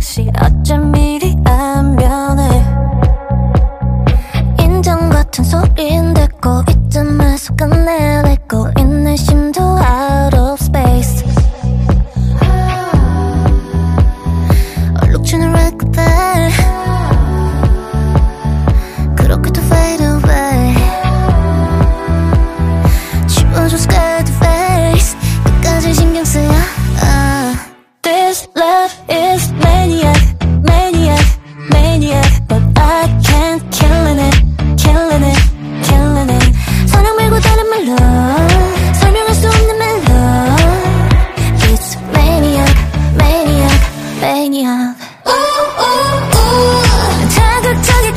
역시 어쩜 이리 안 변해 인정 같은 소린 듣고 이쯤에서 끝내내고 있는 심도 out of space Or look to the right goodbye 그렇게도 fade away 지워줘 sky to face 끝까지 신경 쓰여 This love is made Yeah.